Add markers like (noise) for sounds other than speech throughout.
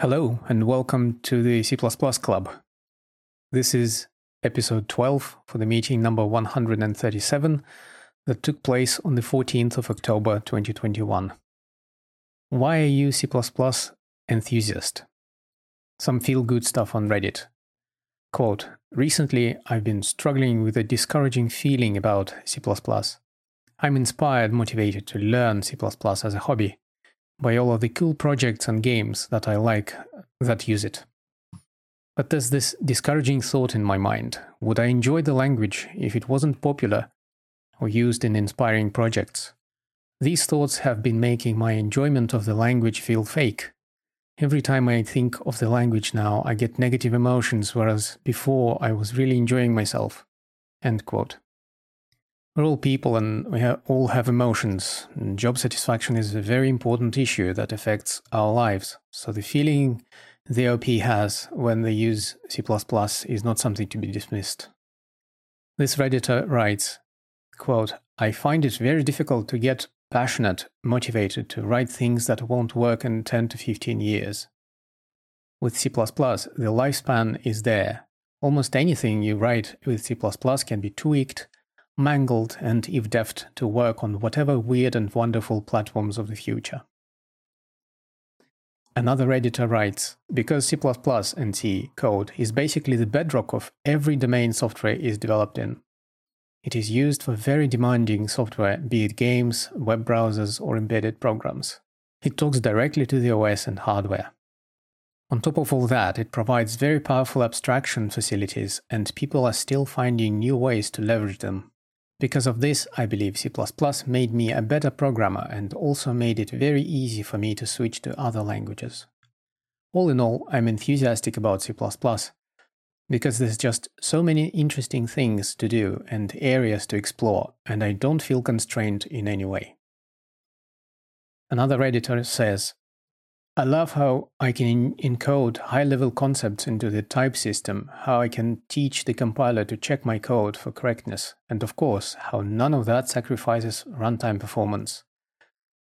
Hello, and welcome to the C++ Club. This is episode 12 for the meeting number 137 that took place on the 14th of October 2021. Why are you C enthusiast? Some feel good stuff on Reddit. Quote Recently, I've been struggling with a discouraging feeling about C. I'm inspired, motivated to learn C as a hobby by all of the cool projects and games that I like that use it. But there's this discouraging thought in my mind would I enjoy the language if it wasn't popular or used in inspiring projects? These thoughts have been making my enjoyment of the language feel fake. Every time I think of the language now, I get negative emotions, whereas before I was really enjoying myself. End quote. We're all people and we ha- all have emotions. And job satisfaction is a very important issue that affects our lives. So the feeling the OP has when they use C is not something to be dismissed. This Redditor writes, quote, I find it very difficult to get passionate, motivated to write things that won't work in 10 to 15 years. With C++, the lifespan is there. Almost anything you write with C++ can be tweaked mangled and ifdef'd to work on whatever weird and wonderful platforms of the future. Another editor writes Because C and C code is basically the bedrock of every domain software is developed in. It is used for very demanding software, be it games, web browsers, or embedded programs. It talks directly to the OS and hardware. On top of all that, it provides very powerful abstraction facilities, and people are still finding new ways to leverage them because of this, I believe C++ made me a better programmer and also made it very easy for me to switch to other languages. All in all, I'm enthusiastic about C++ because there's just so many interesting things to do and areas to explore, and I don't feel constrained in any way. Another editor says, I love how I can encode high level concepts into the type system, how I can teach the compiler to check my code for correctness, and of course, how none of that sacrifices runtime performance.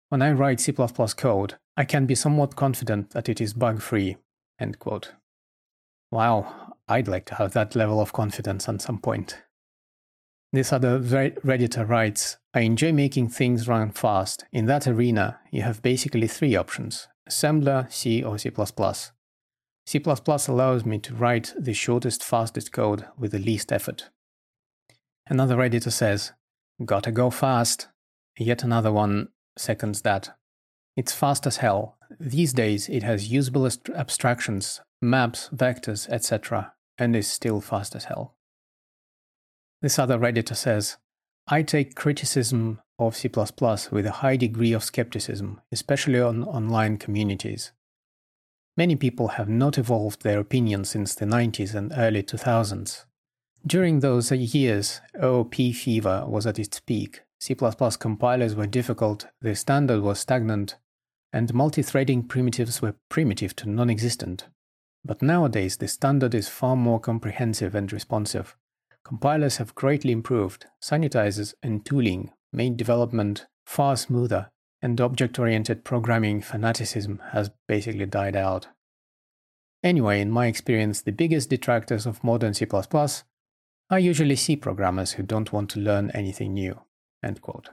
When I write C code, I can be somewhat confident that it is bug free. End quote. Wow, I'd like to have that level of confidence at some point. This other Redditor writes I enjoy making things run fast. In that arena, you have basically three options assembler, C or C++. C++ allows me to write the shortest, fastest code with the least effort. Another editor says, gotta go fast. Yet another one seconds that. It's fast as hell. These days it has usable abstractions, maps, vectors, etc., and is still fast as hell. This other Redditor says, I take criticism of C++ with a high degree of skepticism, especially on online communities. Many people have not evolved their opinion since the 90s and early 2000s. During those years, OOP fever was at its peak, C++ compilers were difficult, the standard was stagnant, and multi-threading primitives were primitive to non-existent. But nowadays the standard is far more comprehensive and responsive. Compilers have greatly improved, sanitizers and tooling made development far smoother, and object oriented programming fanaticism has basically died out. Anyway, in my experience, the biggest detractors of modern C++ are usually C programmers who don't want to learn anything new. End quote.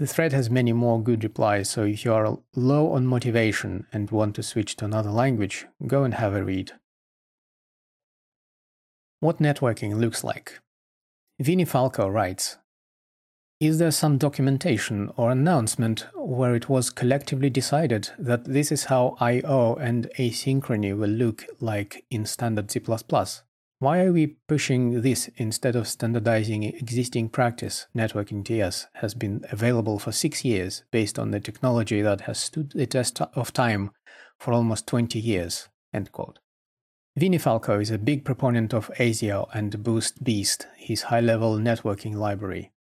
The thread has many more good replies, so if you are low on motivation and want to switch to another language, go and have a read. What networking looks like. Vinnie Falco writes is there some documentation or announcement where it was collectively decided that this is how I/O and asynchrony will look like in standard C++? Why are we pushing this instead of standardizing existing practice? Networking TS has been available for six years based on the technology that has stood the test of time for almost 20 years. End quote. Vinnie Falco is a big proponent of ASIO and Boost Beast, his high level networking library.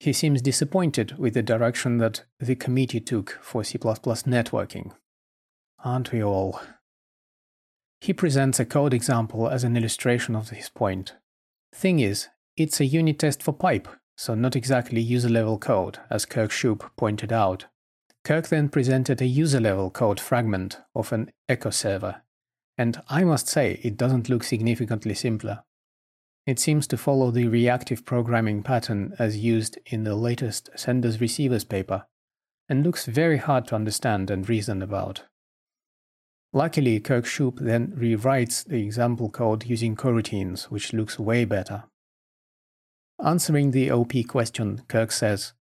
He seems disappointed with the direction that the committee took for C++ networking. Aren't we all? He presents a code example as an illustration of his point. Thing is, it's a unit test for pipe, so not exactly user level code, as Kirk Shoop pointed out. Kirk then presented a user level code fragment of an echo server, and I must say it doesn't look significantly simpler. It seems to follow the reactive programming pattern as used in the latest senders receivers paper, and looks very hard to understand and reason about. Luckily, Kirk Shoop then rewrites the example code using coroutines, which looks way better. Answering the OP question, Kirk says,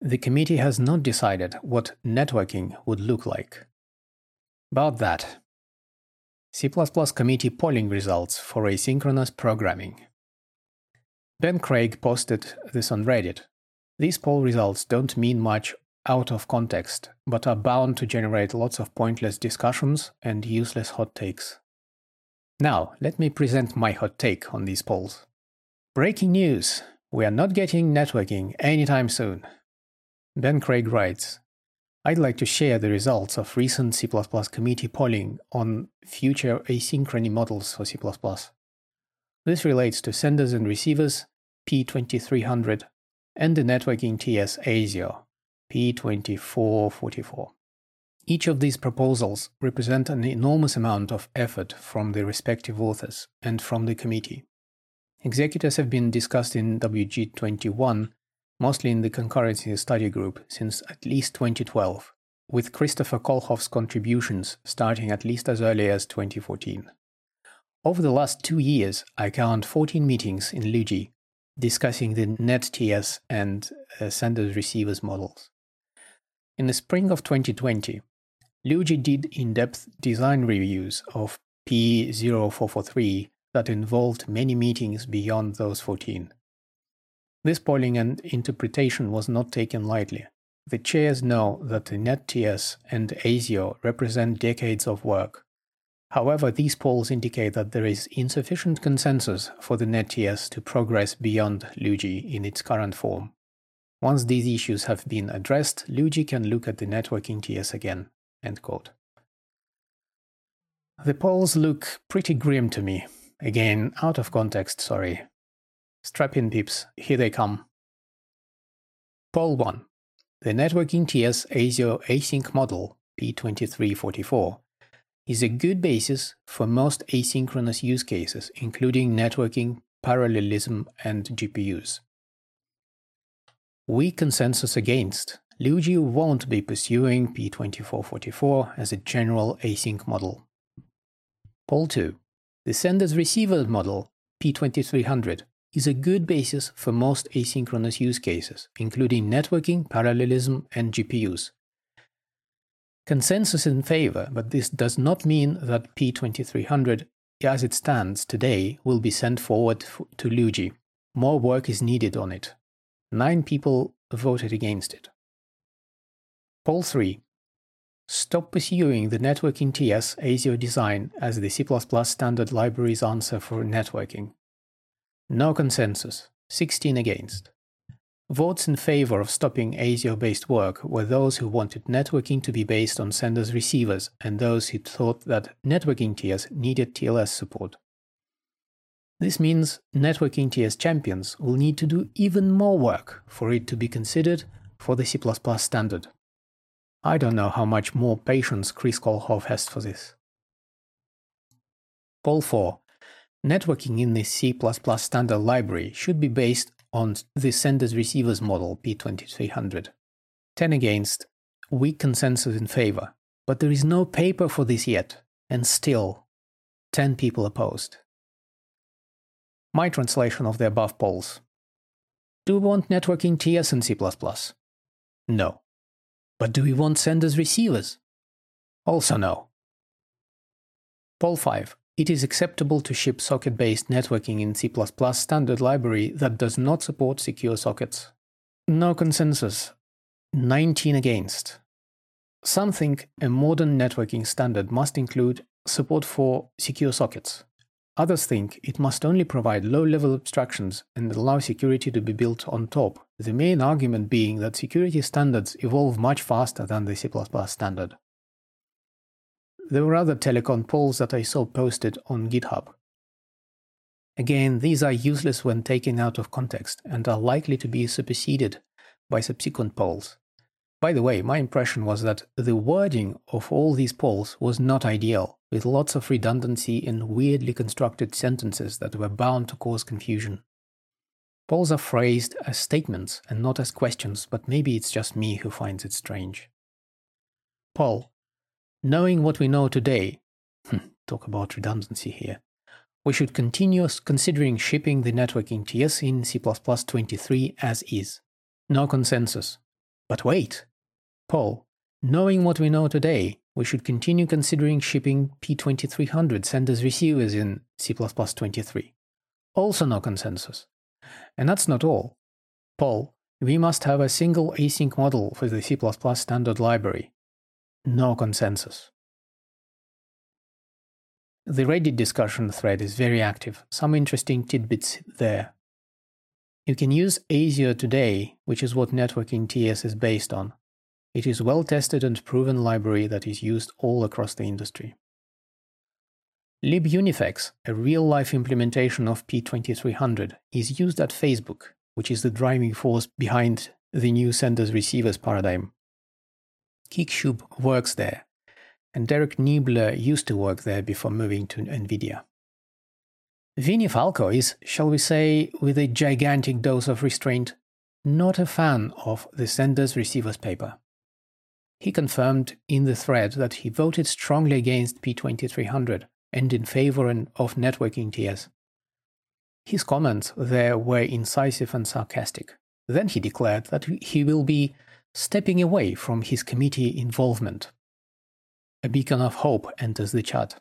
The committee has not decided what networking would look like. About that, C++ committee polling results for asynchronous programming. Ben Craig posted this on Reddit. These poll results don't mean much out of context, but are bound to generate lots of pointless discussions and useless hot takes. Now, let me present my hot take on these polls. Breaking news! We are not getting networking anytime soon. Ben Craig writes I'd like to share the results of recent C++ committee polling on future asynchrony models for C++. This relates to senders and receivers P2300 and the networking TS ASIO P2444. Each of these proposals represent an enormous amount of effort from the respective authors and from the committee. Executors have been discussed in WG21, mostly in the concurrency study group, since at least 2012, with Christopher Kohlhoff's contributions starting at least as early as 2014. Over the last two years, I count 14 meetings in LEWG discussing the NetTS and uh, senders receivers models. In the spring of 2020, LEWG did in depth design reviews of P0443 that involved many meetings beyond those 14. This polling and interpretation was not taken lightly. The chairs know that the NetTS and ASIO represent decades of work. However, these polls indicate that there is insufficient consensus for the NetTS to progress beyond LEWG in its current form. Once these issues have been addressed, LEWG can look at the networking TS again. The polls look pretty grim to me. Again, out of context, sorry. Strap in, peeps, here they come. Poll 1. The networking TS ASIO async model, P2344, is a good basis for most asynchronous use cases, including networking, parallelism, and GPUs weak consensus against, LEWG won't be pursuing P2444 as a general async model. Poll 2. The sender's receiver model, P2300, is a good basis for most asynchronous use cases, including networking, parallelism, and GPUs. Consensus in favor, but this does not mean that P2300, as it stands today, will be sent forward to LEWG. More work is needed on it. Nine people voted against it. Poll 3. Stop pursuing the networking TS ASIO design as the C++ standard library's answer for networking. No consensus, 16 against. Votes in favor of stopping ASIO based work were those who wanted networking to be based on senders receivers and those who thought that networking TS needed TLS support. This means networking TS champions will need to do even more work for it to be considered for the C++ standard. I don't know how much more patience Chris Kohlhoff has for this. Poll 4. Networking in the C++ standard library should be based on the senders receivers model P2300. 10 against, weak consensus in favor, but there is no paper for this yet, and still 10 people opposed. My translation of the above polls. Do we want networking TS in C++? No. But do we want senders receivers? Also no. Poll 5. It is acceptable to ship socket-based networking in C++ standard library that does not support secure sockets. No consensus. 19 against. Some think a modern networking standard must include support for secure sockets. Others think it must only provide low-level abstractions and allow security to be built on top, the main argument being that security standards evolve much faster than the C++ standard. There were other telecon polls that I saw posted on GitHub. Again, these are useless when taken out of context and are likely to be superseded by subsequent polls. By the way, my impression was that the wording of all these polls was not ideal, with lots of redundancy and weirdly constructed sentences that were bound to cause confusion. Polls are phrased as statements and not as questions, but maybe it's just me who finds it strange. Poll Knowing what we know today, (laughs) hmm, talk about redundancy here, we should continue considering shipping the networking TS in C++23 as is. No consensus. But wait! Paul, Knowing what we know today, we should continue considering shipping P2300 senders receivers in C++23. Also no consensus. And that's not all. Paul, We must have a single async model for the C++ standard library. No consensus. The Reddit discussion thread is very active. Some interesting tidbits there. You can use ASIO today, which is what networking TS is based on. It is well tested and proven library that is used all across the industry. libunifex, a real-life implementation of P2300, is used at Facebook, which is the driving force behind the new senders receivers paradigm. Kirk Shoop works there, and Derek Niebler used to work there before moving to NVIDIA. Vinnie Falco is, shall we say, with a gigantic dose of restraint, not a fan of the senders receivers paper. He confirmed in the thread that he voted strongly against P2300 and in favor of networking TS. His comments there were incisive and sarcastic. Then he declared that he will be stepping away from his committee involvement. A beacon of hope enters the chat.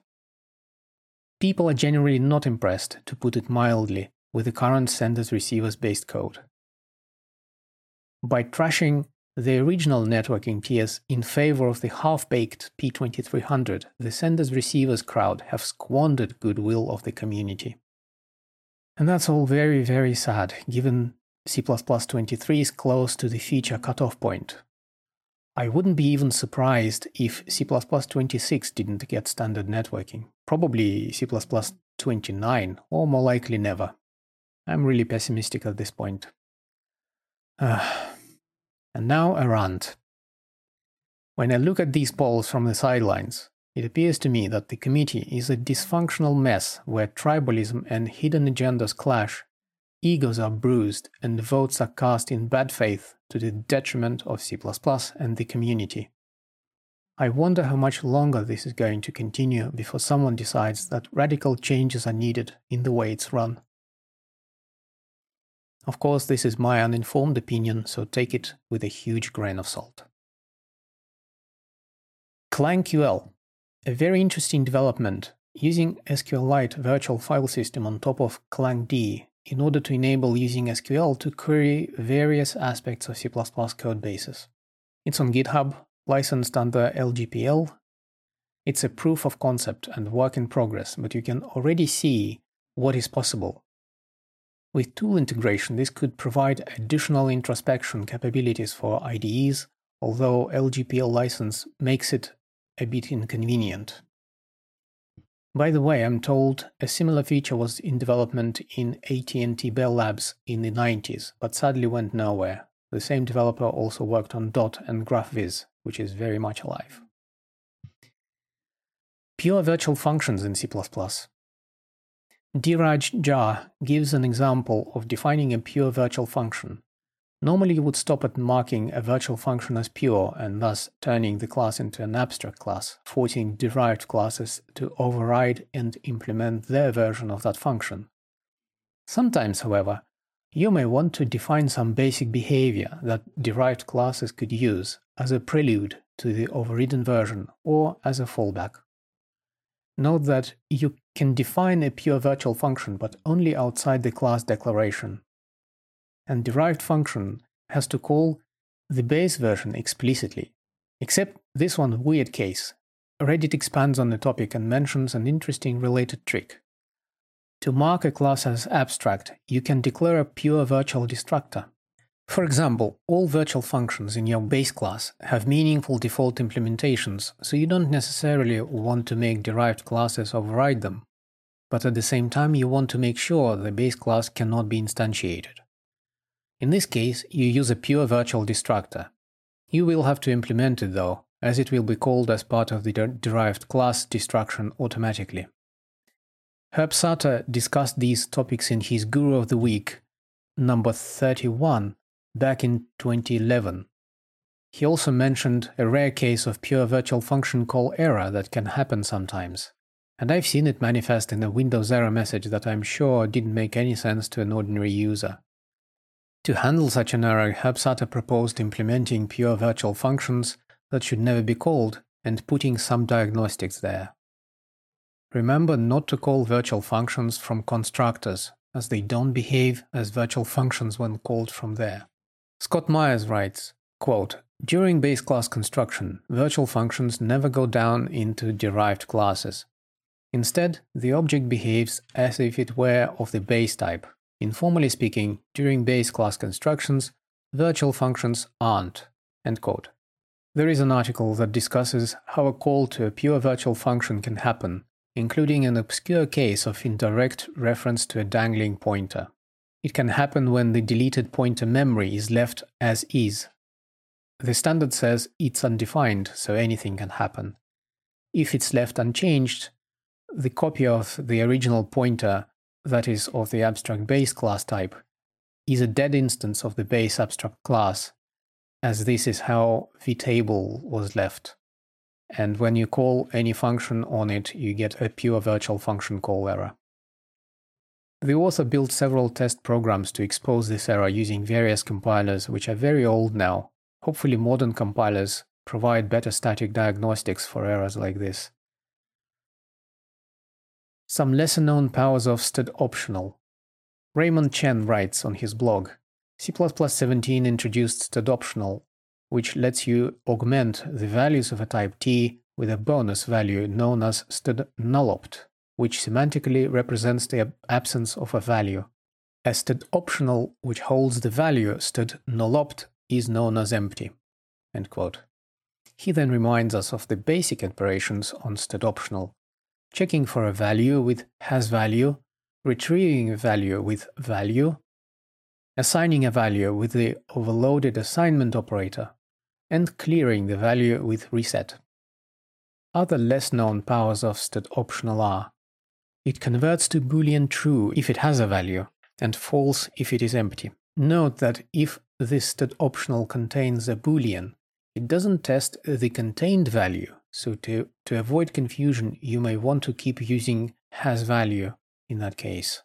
People are generally not impressed, to put it mildly, with the current senders receivers based code. By trashing the original networking TS in favor of the half baked P2300, the senders receivers crowd have squandered goodwill of the community. And that's all very, very sad, given C++23 is close to the feature cutoff point. I wouldn't be even surprised if C++26 didn't get standard networking. Probably C++29, or more likely never. I'm really pessimistic at this point. Uh, and now a rant. When I look at these polls from the sidelines, it appears to me that the committee is a dysfunctional mess where tribalism and hidden agendas clash, egos are bruised, and votes are cast in bad faith to the detriment of C++ and the community. I wonder how much longer this is going to continue before someone decides that radical changes are needed in the way it's run. Of course, this is my uninformed opinion, so take it with a huge grain of salt. ClangQL, a very interesting development using SQLite virtual file system on top of ClangD in order to enable using SQL to query various aspects of C++ code bases. It's on GitHub, licensed under LGPL. It's a proof of concept and work in progress, but you can already see what is possible with tool integration, this could provide additional introspection capabilities for IDEs, although LGPL license makes it a bit inconvenient. By the way, I'm told a similar feature was in development in AT&T Bell Labs in the 90s, but sadly went nowhere. The same developer also worked on Dot and GraphViz, which is very much alive. Pure virtual functions in C++. Diraj Jha gives an example of defining a pure virtual function. Normally you would stop at marking a virtual function as pure and thus turning the class into an abstract class, forcing derived classes to override and implement their version of that function. Sometimes, however, you may want to define some basic behavior that derived classes could use as a prelude to the overridden version or as a fallback. Note that you can define a pure virtual function, but only outside the class declaration. And derived function has to call the base version explicitly. Except this one weird case. Reddit expands on the topic and mentions an interesting related trick. To mark a class as abstract, you can declare a pure virtual destructor. For example, all virtual functions in your base class have meaningful default implementations, so you don't necessarily want to make derived classes override them. But at the same time, you want to make sure the base class cannot be instantiated. In this case, you use a pure virtual destructor. You will have to implement it though, as it will be called as part of the derived class destruction automatically. Herb Sutter discussed these topics in his Guru of the Week, number 31, back in 2011. He also mentioned a rare case of pure virtual function call error that can happen sometimes. And I've seen it manifest in a Windows error message that I'm sure didn't make any sense to an ordinary user. To handle such an error, Herb Sutter proposed implementing pure virtual functions that should never be called and putting some diagnostics there. Remember not to call virtual functions from constructors, as they don't behave as virtual functions when called from there. Scott Meyers writes, quote, During base class construction, virtual functions never go down into derived classes. Instead, the object behaves as if it were of the base type. Informally speaking, during base class constructions, virtual functions aren't. There is an article that discusses how a call to a pure virtual function can happen, including an obscure case of indirect reference to a dangling pointer. It can happen when the deleted pointer memory is left as is. The standard says it's undefined, so anything can happen. If it's left unchanged, the copy of the original pointer, that is, of the abstract base class type, is a dead instance of the base abstract class as this is how vtable was left. And when you call any function on it, you get a pure virtual function call error. The author built several test programs to expose this error using various compilers, which are very old now. Hopefully, modern compilers provide better static diagnostics for errors like this. Some lesser known powers of std optional. Raymond Chen writes on his blog C++17 introduced stdoptional, which lets you augment the values of a type t with a bonus value known as std which semantically represents the absence of a value. A stdoptional which holds the value std is known as empty. He then reminds us of the basic operations on stdoptional, checking for a value with has value, retrieving a value with value, assigning a value with the overloaded assignment operator, and clearing the value with reset. Other less known powers of std are it converts to boolean true if it has a value, and false if it is empty. Note that if this std contains a boolean, it doesn't test the contained value, so to, to avoid confusion, you may want to keep using has value in that case.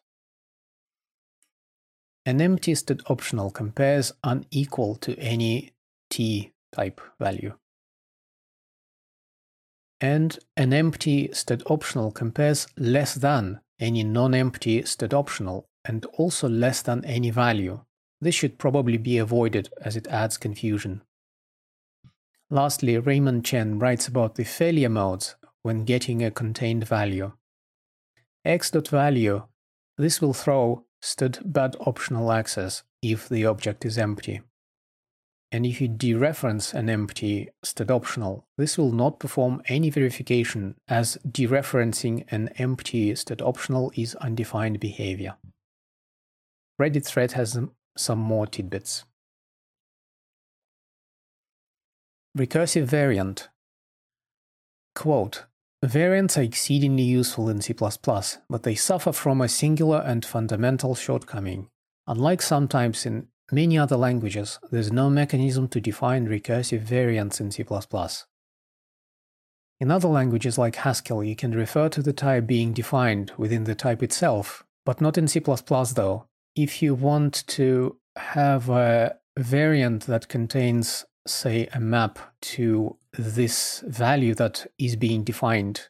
An empty std optional compares unequal to any t type value. And an empty std optional compares less than any non-empty std optional and also less than any value. This should probably be avoided as it adds confusion. Lastly, Raymond Chen writes about the failure modes when getting a contained value. x.value, this will throw std bad optional access if the object is empty. And if you dereference an empty std optional, this will not perform any verification as dereferencing an empty std optional is undefined behavior. Reddit thread has some more tidbits. Recursive variant. Quote, Variants are exceedingly useful in C++, but they suffer from a singular and fundamental shortcoming. Unlike sometimes in many other languages, there's no mechanism to define recursive variants in C++. In other languages like Haskell, you can refer to the type being defined within the type itself, but not in C++ though. If you want to have a variant that contains say, a map to this value that is being defined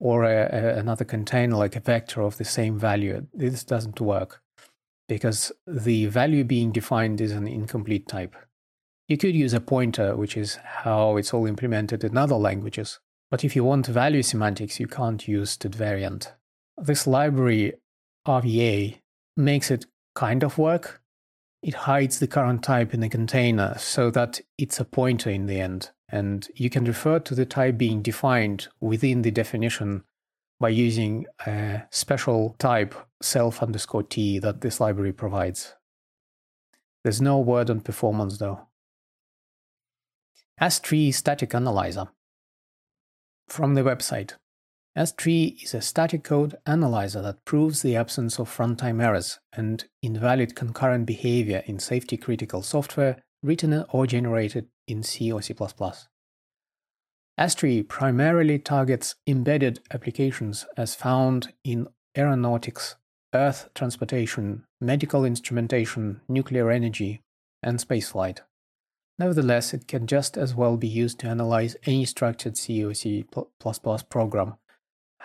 or a, a, another container like a vector of the same value, this doesn't work because the value being defined is an incomplete type. You could use a pointer, which is how it's all implemented in other languages. But if you want value semantics, you can't use std variant. This library, RVA, makes it kind of work, it hides the current type in the container so that it's a pointer in the end. And you can refer to the type being defined within the definition by using a special type self underscore t that this library provides. There's no word on performance though. Astrée Static Analyzer. From the website, Astrée is a static code analyzer that proves the absence of runtime errors and invalid concurrent behavior in safety critical software written or generated in C or C++. Astrée primarily targets embedded applications as found in aeronautics, earth transportation, medical instrumentation, nuclear energy, and spaceflight. Nevertheless, it can just as well be used to analyze any structured C or C++ program,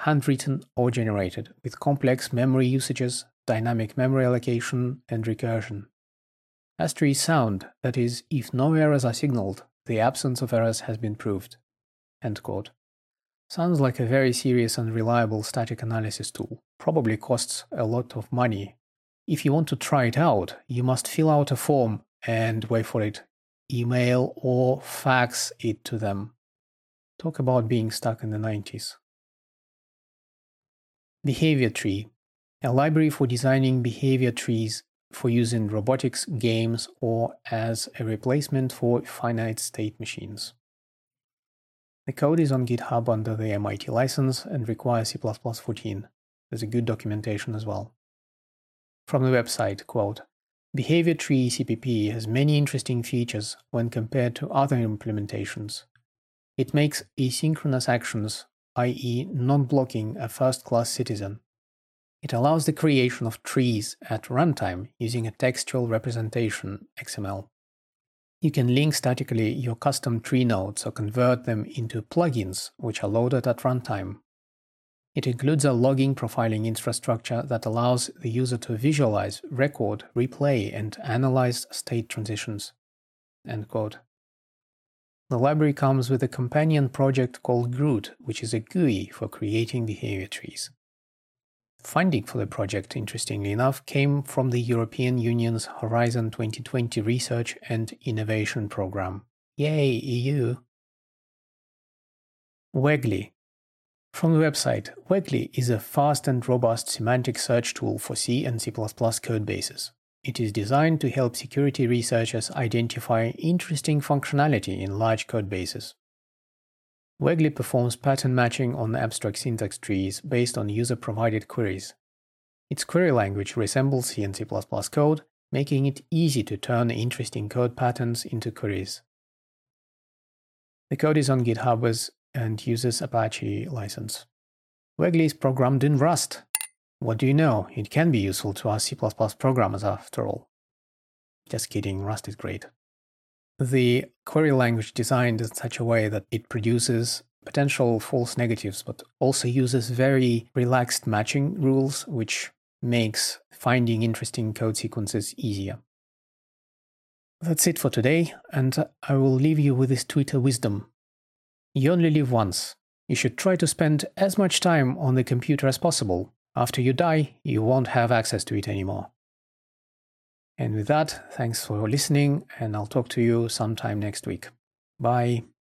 handwritten or generated, with complex memory usages, dynamic memory allocation, and recursion. Astrée is sound, that is, if no errors are signaled, the absence of errors has been proved. Sounds like a very serious and reliable static analysis tool. Probably costs a lot of money. If you want to try it out, you must fill out a form and wait for it, email or fax it to them. Talk about being stuck in the 90s. Behavior Tree, a library for designing behavior trees for use in robotics, games, or as a replacement for finite state machines. The code is on GitHub under the MIT license and requires C++ 14. There's a good documentation as well. From the website, quote, Behavior Tree CPP has many interesting features when compared to other implementations. It makes asynchronous actions, i.e., non blocking a first class citizen. It allows the creation of trees at runtime using a textual representation XML. You can link statically your custom tree nodes or convert them into plugins, which are loaded at runtime. It includes a logging profiling infrastructure that allows the user to visualize, record, replay, and analyze state transitions. The library comes with a companion project called Groot, which is a GUI for creating behavior trees. Funding for the project, interestingly enough, came from the European Union's Horizon 2020 Research and Innovation Programme. Yay, EU! weggli. From the website, weggli is a fast and robust semantic search tool for C and C++ code bases. It is designed to help security researchers identify interesting functionality in large code bases. weggli performs pattern matching on abstract syntax trees based on user-provided queries. Its query language resembles C and C++ code, making it easy to turn interesting code patterns into queries. The code is on GitHub and uses Apache license. weggli is programmed in Rust. What do you know? It can be useful to us C++ programmers after all. Just kidding, Rust is great the query language designed in such a way that it produces potential false negatives, but also uses very relaxed matching rules, which makes finding interesting code sequences easier. That's it for today, and I will leave you with this Twitter wisdom. You only live once. You should try to spend as much time on the computer as possible. After you die, you won't have access to it anymore. And with that, thanks for listening, and I'll talk to you sometime next week. Bye.